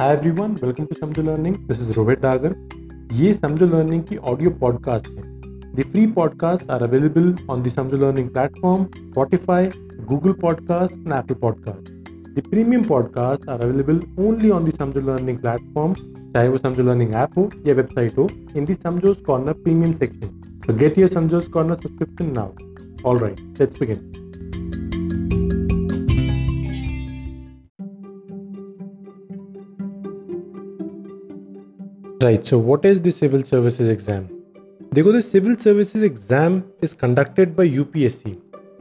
Hi everyone welcome to Samjho learning this is Rohit Dagar ये Samjho learning की audio podcast है। The free podcast are available on the Samjho learning platform Spotify Google podcast and Apple podcast the premium podcast are available only on the Samjho learning platform चाहे वो समझो learning app हो या website हो in the Samjho's corner premium section so get your Samjho's corner subscription now all right let's begin Right, so what is the civil services exam? देखो the civil services exam is conducted by UPSC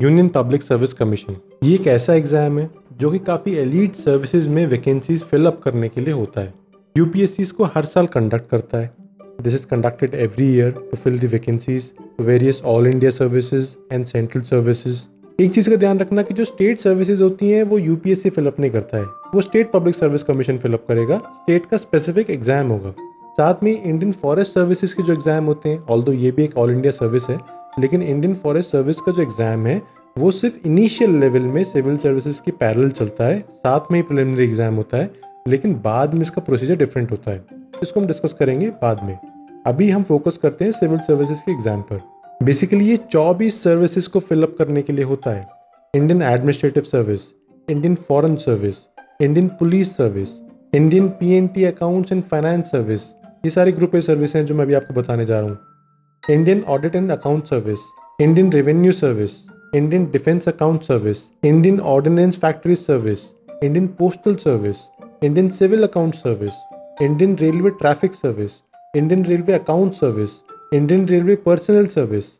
Union Public Service Commission ये एक ऐसा exam है जो कि काफ़ी elite services में vacancies fill up करने के लिए होता है यूपीएससी इसको हर साल कंडक्ट करता है this is conducted every year to fill the vacancies various all India services and central services एक चीज़ का ध्यान रखना कि जो स्टेट सर्विसेज़ होती हैं वो यूपीएससी फिलअप नहीं करता है वो state public service commission fill up करेगा स्टेट का स्पेसिफिक एग्ज़ाम होगा साथ में इंडियन फॉरेस्ट सर्विसेज़ के जो एग्ज़ाम होते हैं ऑल ये भी एक ऑल इंडिया सर्विस है, लेकिन इंडियन फॉरेस्ट सर्विस का जो एग्ज़ाम है, वो सिर्फ़ इनिशियल लेवल में सिविल सर्विसेज़ की पैरल चलता है, साथ में ही प्रिलिमिनरी एग्ज़ाम होता है, लेकिन बाद में इसका प्रोसीजर डिफरेंट होता है। इसको हम डिस्कस करेंगे बाद में। अभी हम फोकस करते हैं सिविल सर्विसेज़ के एग्ज़ाम पर। बेसिकली ये चौबीस सर्विसेज़ को फिलअप करने के लिए होता है। Indian administrative service Indian foreign service Indian police service Indian P N T accounts and finance service ये सारी ग्रुप ए सर्विस हैं जो मैं अभी आपको बताने जा रहा हूँ। Indian audit and account service Indian revenue service Indian defence account service Indian ordnance factory service Indian postal service Indian civil account service Indian railway traffic service Indian railway account service Indian railway personnel service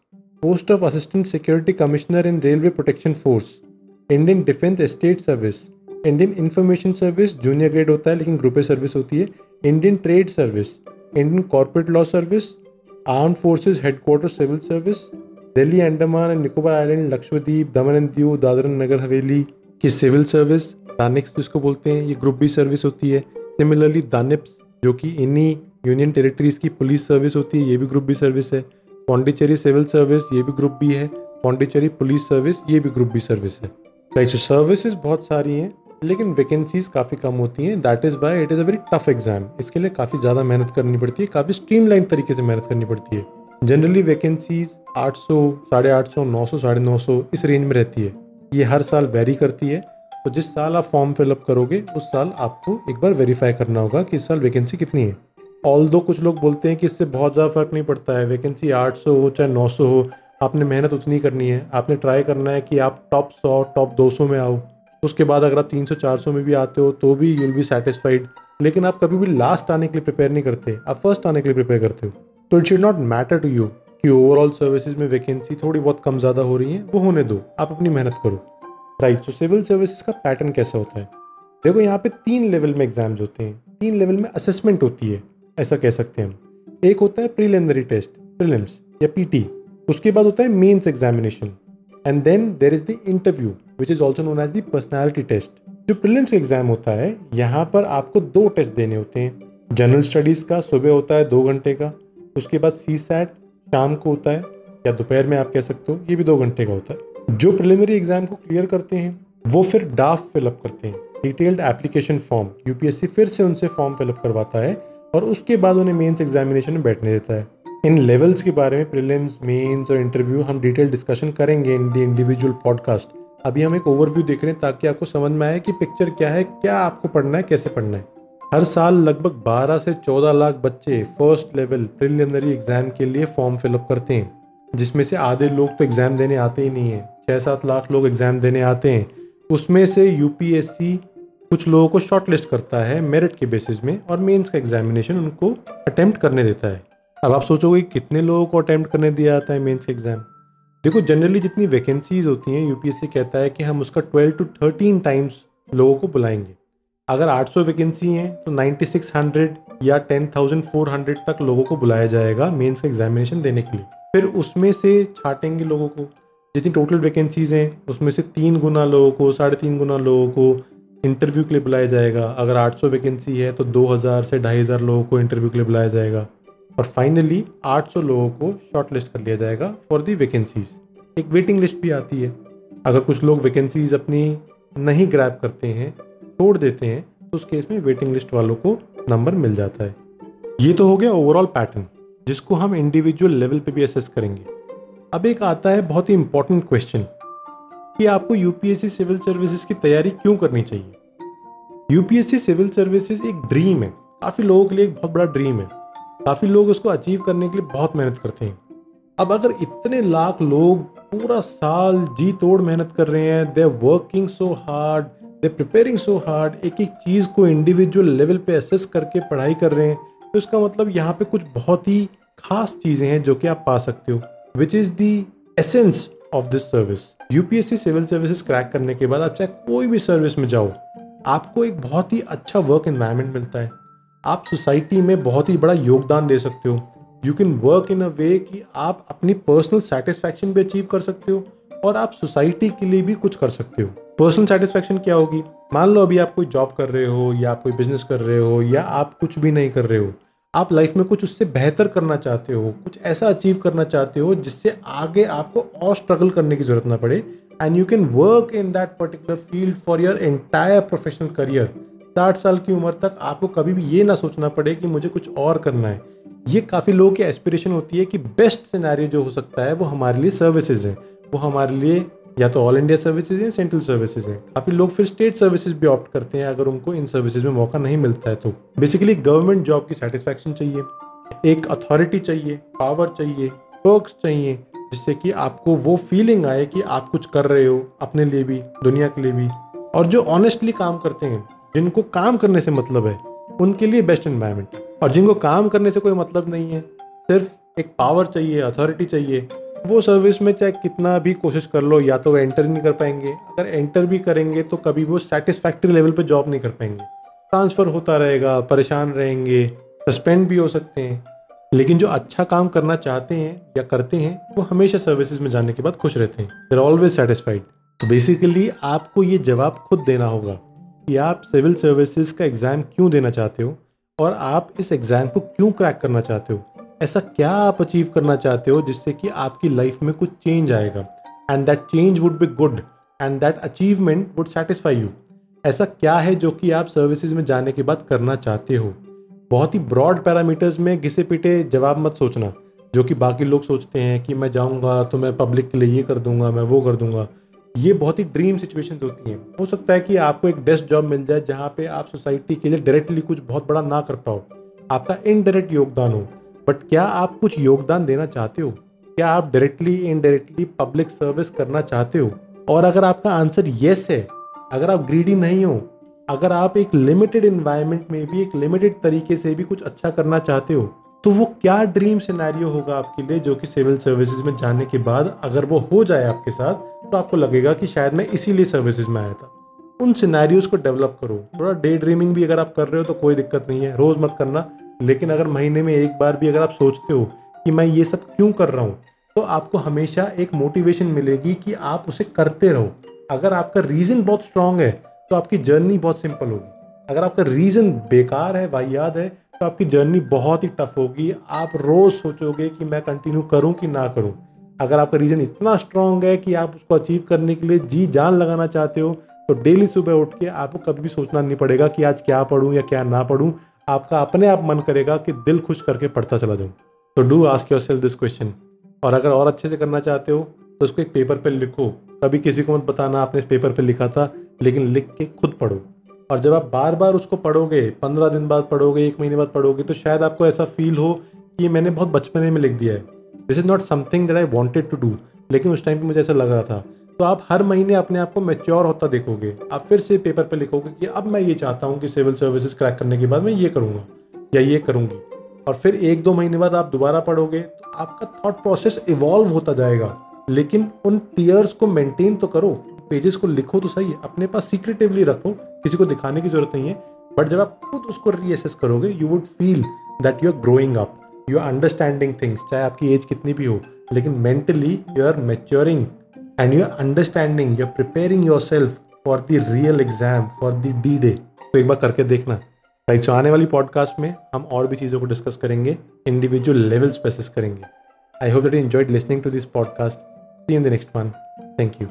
post of assistant security commissioner in railway protection force Indian defence state service Indian information service junior grade होता है, लेकिन group A service होती है। Indian trade service Indian corporate law service arm forces headquarter civil service Delhi Andaman and Nicobar island Lakshadweep Daman and Diu Dadar Nagar Haveli की civil service DANICS जिसको बोलते हैं, ये ग्रुप बी सर्विस होती है। सिमिलरली दानिप्स जो कि इन्हीं यूनियन टेरिटरीज की पुलिस सर्विस होती है, ये भी ग्रुप बी सर्विस है। पौंडीचेरी सिविल सर्विस ये भी ग्रुप बी है। पौंडीचेरी पुलिस सर्विस ये भी ग्रुप बी सर्विस है। सर्विसेज़ बहुत सारी हैं। लेकिन वैकेंसीज काफ़ी कम होती हैं। That is by it is a very tough exam इसके लिए काफ़ी ज़्यादा मेहनत करनी पड़ती है। काफ़ी स्ट्रीमलाइन तरीके से मेहनत करनी पड़ती है। जनरली वैकेंसीज 800 साढ़े आठ सौ, नौ सौ, साढ़े नौ सौ इस रेंज में रहती है। ये हर साल वेरी करती है। तो जिस साल आप फॉर्म फिलअप करोगे, उस साल आपको एक बार वेरीफाई करना होगा कि इस साल वैकेंसी कितनी है। ऑल दो कुछ लोग बोलते हैं कि इससे बहुत ज़्यादा फ़र्क नहीं पड़ता है। वैकेंसी 800 हो चाहे 900 हो, आपने मेहनत उतनी करनी है। आपने ट्राई करना है कि आप टॉप 100 टॉप 200 में आओ। उसके बाद अगर आप 300-400 में भी आते हो तो भी यूल बी सेटिस्फाइड लेकिन आप कभी भी लास्ट आने के लिए प्रिपेयर नहीं करते, आप फ़र्स्ट आने के लिए प्रिपेयर करते हो। तो it should not matter to you कि ओवरऑल सर्विसेज़ में वैकेंसी थोड़ी बहुत कम ज़्यादा हो रही है, वो होने दो, आप अपनी मेहनत करो। राइट सो सिविल सर्विसेज़ का पैटर्न कैसा होता है? देखो, यहाँ पे तीन लेवल में एग्ज़ाम्स होते हैं, तीन लेवल में असेसमेंट होती है, ऐसा कह सकते हैं हम। एक होता है प्रीलिमिनरी टेस्ट प्रीलिम्स या पीटी उसके बाद होता है mains examination and then there is the interview which is also known as the personality test जो प्रिलिम्स एग्ज़ाम होता है, यहाँ पर आपको दो टेस्ट देने होते हैं। जनरल स्टडीज़ का, सुबह होता है दो घंटे का। उसके बाद सी सैट शाम को होता है, या दोपहर में आप कह सकते हो, ये भी दो घंटे का होता है। जो प्रिलिमिनरी एग्ज़ाम को क्लियर करते हैं, वो फिर डाफ फिलअप करते हैं। डिटेल्ड एप्लीकेशन फॉर्म यूपीएससी फिर से उनसे फॉर्म फिलअप करवाता है, और उसके बाद उन्हें मेंस एग्जामिनेशन में बैठने देता है। इन लेवल्स के बारे में प्रिलिम्स मेंस और इंटरव्यू हम डिटेल डिस्कशन करेंगे इन द इंडिविजुअल पॉडकास्ट अभी हम एक ओवरव्यू देख रहे हैं ताकि आपको समझ में आए कि पिक्चर क्या है, क्या आपको पढ़ना है, कैसे पढ़ना है। हर साल लगभग 12 से 14 लाख बच्चे फ़र्स्ट लेवल प्रिलिमिनरी एग्ज़ाम के लिए फॉर्म फिलअप करते हैं, जिसमें से आधे लोग तो एग्ज़ाम देने आते ही नहीं है। छः सात लाख लोग एग्ज़ाम देने आते हैं। उसमें से यूपीएससी कुछ लोगों को शॉर्ट लिस्ट करता है मेरिट के बेसिस में और मेंस का एग्जामिनेशन उनको अटेम्प्ट करने देता है। अब आप सोचोगे कितने लोगों को अटेम्प्ट करने दिया जाता है मेंस का एग्ज़ाम देखो जनरली जितनी वैकेंसीज होती हैं यूपीएससी कहता है कि हम उसका 12 टू 13 टाइम्स लोगों को बुलाएँगे। अगर 800 वैकेंसी हैं तो 9600 या 10400 तक लोगों को बुलाया जाएगा मेंस का एग्जामिनेशन देने के लिए। फिर उसमें से छाटेंगे लोगों को। जितनी टोटल वैकेंसीज हैं, उसमें से तीन गुना लोगों को, साढ़े तीन गुना लोगों को इंटरव्यू के लिए बुलाया जाएगा। अगर 800 वैकेंसी है तो 2000 से 2500 लोगों को इंटरव्यू के लिए बुलाया जाएगा। और फाइनली 800 लोगों को शॉर्ट लिस्ट कर लिया जाएगा फॉर दी वैकेंसीज एक वेटिंग लिस्ट भी आती है। अगर कुछ लोग वैकेंसीज अपनी नहीं ग्रैप करते हैं, छोड़ देते हैं तो उस केस में वेटिंग लिस्ट वालों को नंबर मिल जाता है। ये तो हो गया ओवरऑल पैटर्न जिसको हम इंडिविजुअल लेवल पे भी असेस करेंगे। अब एक आता है बहुत ही इंपॉर्टेंट क्वेश्चन कि आपको यूपीएससी सिविल सर्विसेज़ की तैयारी क्यों करनी चाहिए? यूपीएससी सिविल सर्विसेज़ एक ड्रीम है। काफ़ी लोगों के लिए एक बहुत बड़ा ड्रीम है। काफ़ी लोग उसको अचीव करने के लिए बहुत मेहनत करते हैं। अब अगर इतने लाख लोग पूरा साल जी तोड़ मेहनत कर रहे हैं they working so hard they preparing so hard एक एक चीज़ को इंडिविजुअल लेवल पे असेस करके पढ़ाई कर रहे हैं तो इसका मतलब यहाँ पे कुछ बहुत ही खास चीज़ें हैं जो कि आप पा सकते हो which is the essence of this service UPSC civil services crack करने के बाद आप चाहे कोई भी सर्विस में जाओ, आपको एक बहुत ही अच्छा वर्क इन्वायरमेंट मिलता है। आप सोसाइटी में बहुत ही बड़ा योगदान दे सकते हो। You can work in a way कि आप अपनी पर्सनल सेटिस्फैक्शन भी अचीव कर सकते हो और आप सोसाइटी के लिए भी कुछ कर सकते हो। पर्सनल सेटिस्फैक्शन क्या होगी? मान लो अभी आप कोई जॉब कर रहे हो या आप कोई बिज़नेस कर रहे हो या आप कुछ भी नहीं कर रहे हो। आप लाइफ में कुछ उससे बेहतर करना चाहते हो, कुछ ऐसा अचीव करना चाहते हो जिससे आगे आपको और स्ट्रगल करने की ज़रूरत ना पड़े। And you can work in that particular field for your entire professional career साठ साल की उम्र तक आपको कभी भी ये ना सोचना पड़े कि मुझे कुछ और करना है। ये काफ़ी लोगों की एस्पिरेशन होती है कि बेस्ट सिनेरियो जो हो सकता है, वो हमारे लिए सर्विसेज़ है। वो हमारे लिए या तो ऑल इंडिया सर्विसेज़ है सेंट्रल सर्विसेज़ है। काफ़ी लोग फिर स्टेट सर्विसेज़ भी ऑप्ट करते हैं अगर उनको इन सर्विसेज़ में मौका नहीं मिलता है तो। बेसिकली गवर्नमेंट जॉब की सेटिस्फैक्शन चाहिए, एक अथॉरिटी चाहिए पावर चाहिए वर्क चाहिए, जिससे कि आपको वो फीलिंग आए कि आप कुछ कर रहे हो अपने लिए भी, दुनिया के लिए भी। और जो ऑनेस्टली काम करते हैं जिनको काम करने से मतलब है, उनके लिए बेस्ट इन्वायरमेंट और जिनको काम करने से कोई मतलब नहीं है, सिर्फ़ एक पावर चाहिए अथॉरिटी चाहिए, वो सर्विस में चाहे कितना भी कोशिश कर लो, या तो वो एंटर नहीं कर पाएँगे। अगर एंटर भी करेंगे तो कभी वो सेटिस्फैक्ट्री लेवल पे जॉब नहीं कर पाएँगे। ट्रांसफ़र होता रहेगा, परेशान रहेंगे सस्पेंड भी हो सकते हैं। लेकिन जो अच्छा काम करना चाहते हैं, या करते हैं, वो हमेशा सर्विसेज़ में जाने के बाद खुश रहते हैं। देर ऑलवेज सेटिस्फाइड तो बेसिकली आपको ये जवाब खुद देना होगा। कि आप सिविल सर्विसेज़ का एग्ज़ाम क्यों देना चाहते हो? और आप इस एग्ज़ाम को क्यों क्रैक करना चाहते हो? ऐसा क्या आप अचीव करना चाहते हो जिससे कि आपकी लाइफ में कुछ चेंज आएगा? And that change would be good and that achievement would satisfy you ऐसा क्या है जो कि आप सर्विसेज़ में जाने के बाद करना चाहते हो? बहुत ही ब्रॉड पैरामीटर्स में घिसे पिटे जवाब मत सोचना, जो कि बाकी लोग सोचते हैं कि मैं जाऊँगा तो मैं पब्लिक के लिए ये कर दूँगा, मैं वो कर दूँगा। ये बहुत ही ड्रीम सिचुएशंस होती हैं। हो सकता है कि आपको एक बेस्ट जॉब मिल जाए जहाँ पे आप सोसाइटी के लिए डायरेक्टली कुछ बहुत बड़ा ना कर पाओ। आपका इनडायरेक्ट योगदान हो। बट क्या आप कुछ योगदान देना चाहते हो? क्या आप डायरेक्टली इनडायरेक्टली पब्लिक सर्विस करना चाहते हो? और अगर आपका आंसर येस है, अगर आप ग्रीडी नहीं हो, अगर आप एक लिमिटेड इन्वायरमेंट में भी, एक लिमिटेड तरीके से भी कुछ अच्छा करना चाहते हो तो वो क्या ड्रीम सिनेरियो होगा आपके लिए जो कि सिविल सर्विसेज़ में जाने के बाद अगर वो हो जाए आपके साथ तो आपको लगेगा कि शायद मैं इसीलिए सर्विसेज़ में आया था। उन सिनेरियोज को डेवलप करो। थोड़ा डे ड्रीमिंग भी अगर आप कर रहे हो तो कोई दिक्कत नहीं है। रोज़ मत करना। लेकिन अगर महीने में एक बार भी अगर आप सोचते हो कि मैं ये सब क्यों कर रहा हूँ तो आपको हमेशा एक मोटिवेशन मिलेगी कि आप उसे करते रहो। अगर आपका रीज़न बहुत स्ट्रांग है तो आपकी जर्नी बहुत सिंपल होगी। अगर आपका रीज़न बेकार है वाहियात है तो आपकी जर्नी बहुत ही टफ होगी। आप रोज़ सोचोगे कि मैं कंटिन्यू करूँ कि ना करूँ। अगर आपका रीज़न इतना स्ट्रांग है कि आप उसको अचीव करने के लिए जी जान लगाना चाहते हो तो डेली सुबह उठ के आपको कभी भी सोचना नहीं पड़ेगा कि आज क्या पढ़ूँ या क्या ना पढ़ूँ। आपका अपने आप मन करेगा कि दिल खुश करके पढ़ता चला जाऊँ। तो do ask yourself this question और अगर और अच्छे से करना चाहते हो तो उसको एक पेपर पर लिखो। कभी किसी को मत बताना, आपने इस पेपर पर लिखा था, लेकिन लिख के खुद पढ़ो। और जब आप बार बार उसको पढ़ोगे, पंद्रह दिन बाद पढ़ोगे, एक महीने बाद पढ़ोगे तो शायद आपको ऐसा फील हो कि मैंने बहुत बचपने में लिख दिया है। This is not something that I wanted to do लेकिन उस टाइम पर मुझे ऐसा लग रहा था। तो आप हर महीने अपने आप को मेच्योर होता देखोगे। आप फिर से पेपर पर पे लिखोगे कि अब मैं ये चाहता हूँ कि सिविल सर्विसेज़ क्रैक करने के बाद मैं ये करूँगा, या ये करूँगी। और फिर एक दो महीने बाद आप दोबारा पढ़ोगे तो आपका थॉट प्रोसेस इवॉल्व होता जाएगा। लेकिन उन टीयर्स को मेंटेन तो करो पेजेस को लिखो तो सही है। अपने पास सीक्रेटिवली रखो, किसी को दिखाने की ज़रूरत नहीं है। बट जब आप खुद उसको रीअसेस करोगे you would feel that you are growing up you are understanding things चाहे आपकी एज कितनी भी हो, लेकिन mentally you are maturing and you are understanding you are preparing yourself for the real exam for the D day तो एक बार करके देखना। राइट सो आने वाली पॉडकास्ट में हम और भी चीज़ों को डिस्कस करेंगे इंडिविजुअल लेवल्स पे करेंगे। I hope that you enjoyed listening to this podcast see in the next one thank you